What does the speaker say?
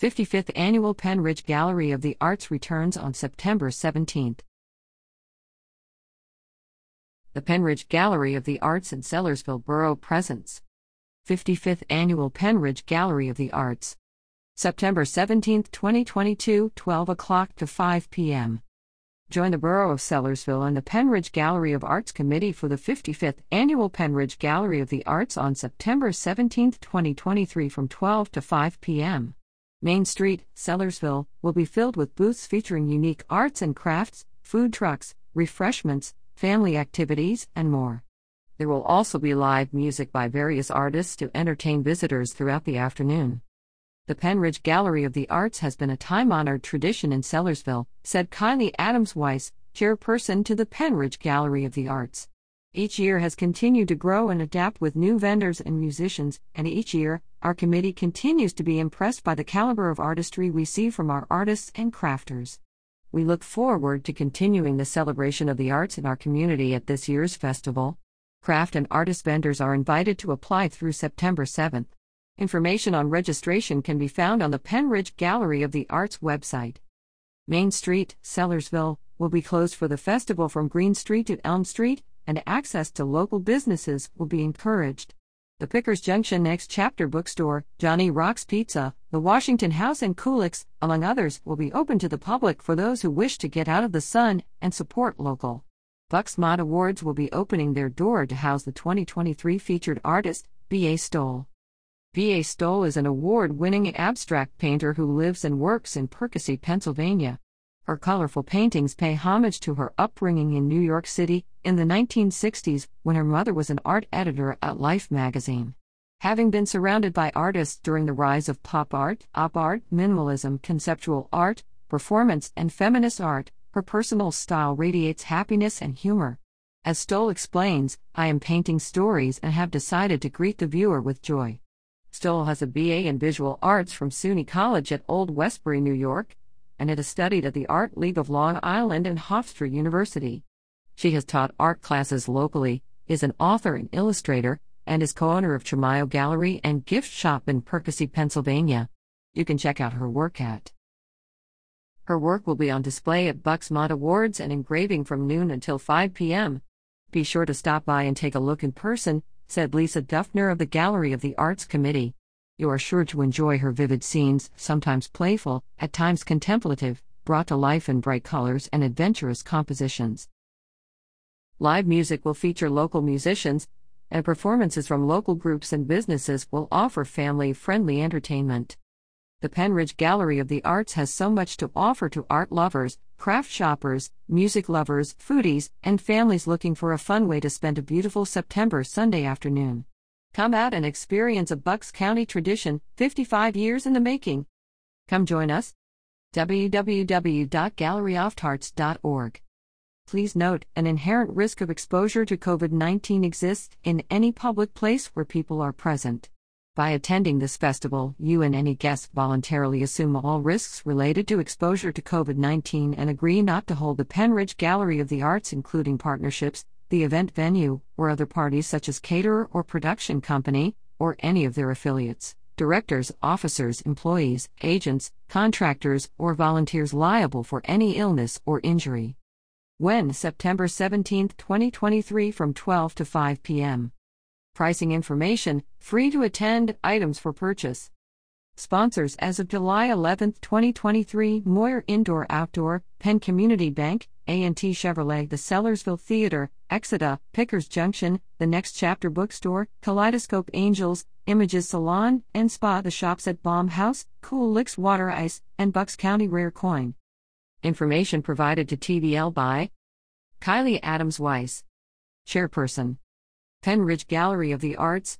55th Annual Pennridge Gallery of the Arts returns on September 17th. The Pennridge Gallery of the Arts in Sellersville Borough presents 55th Annual Pennridge Gallery of the Arts. September 17, 2022, 12 o'clock to 5 p.m. Join the Borough of Sellersville and the Pennridge Gallery of Arts Committee for the 55th Annual Pennridge Gallery of the Arts on September 17, 2023 from 12 to 5 p.m. Main Street, Sellersville, will be filled with booths featuring unique arts and crafts, food trucks, refreshments, family activities, and more. There will also be live music by various artists to entertain visitors throughout the afternoon. The Pennridge Gallery of the Arts has been a time honored tradition in Sellersville, said Kylie Adams Weiss, chairperson to the Pennridge Gallery of the Arts. Each year has continued to grow and adapt with new vendors and musicians, and each year, our committee continues to be impressed by the caliber of artistry we see from our artists and crafters. We look forward to continuing the celebration of the arts in our community at this year's festival. Craft and artist vendors are invited to apply through September 7th. Information on registration can be found on the Pennridge Gallery of the Arts website. Main Street, Sellersville, will be closed for the festival from Green Street to Elm Street, and access to local businesses will be encouraged. The Pickers Junction Next Chapter Bookstore, Johnny Rock's Pizza, the Washington House, and Cool Licks, among others, will be open to the public for those who wish to get out of the sun and support local. Bucks Mod Awards will be opening their door to house the 2023 featured artist, B.A. Stoll. B.A. Stoll is an award winning abstract painter who lives and works in Perkasie, Pennsylvania. Her colorful paintings pay homage to her upbringing in New York City in the 1960s when her mother was an art editor at Life magazine. Having been surrounded by artists during the rise of pop art, op art, minimalism, conceptual art, performance, and feminist art, her personal style radiates happiness and humor. As Stoll explains, I am painting stories and have decided to greet the viewer with joy. Stoll has a BA in Visual Arts from SUNY College at Old Westbury, New York, and it is studied at the Art League of Long Island and Hofstra University. She has taught art classes locally, is an author and illustrator, and is co owner of Chamayo Gallery and Gift Shop in Perkasie, Pennsylvania. You can check out her work at her work will be on display at Bucks Mod Awards and engraving from noon until 5 p.m. Be sure to stop by and take a look in person, said Lisa Duffner of the Gallery of the Arts Committee. You are sure to enjoy her vivid scenes, sometimes playful, at times contemplative, brought to life in bright colors and adventurous compositions. Live music will feature local musicians, and performances from local groups and businesses will offer family friendly entertainment. The Pennridge Gallery of the Arts has so much to offer to art lovers, craft shoppers, music lovers, foodies, and families looking for a fun way to spend a beautiful September Sunday afternoon. Come out and experience a Bucks County tradition, 55 years in the making. Come join us. www.galleryoftarts.org. Please note, an inherent risk of exposure to COVID 19 exists in any public place where people are present. By attending this festival, you and any guest voluntarily assume all risks related to exposure to COVID 19 and agree not to hold the Pennridge Gallery of the Arts, including partnerships, the event venue, or other parties such as caterer or production company, or any of their affiliates, directors, officers, employees, agents, contractors, or volunteers liable for any illness or injury. When September 17, 2023 from 12 to 5 p.m. Pricing information, free to attend, items for purchase. Sponsors as of July 11, 2023 Moyer Indoor Outdoor, Penn Community Bank, A&T Chevrolet, the Sellersville Theater, Exida, Pickers Junction, The Next Chapter Bookstore, Kaleidoscope Angels, Images Salon and Spa, the shops at Baum House, Cool Licks Water Ice, and Bucks County Rare Coin. Information provided to TVL by Kylie Adams Weiss, Chairperson. Pennridge Gallery of the Arts,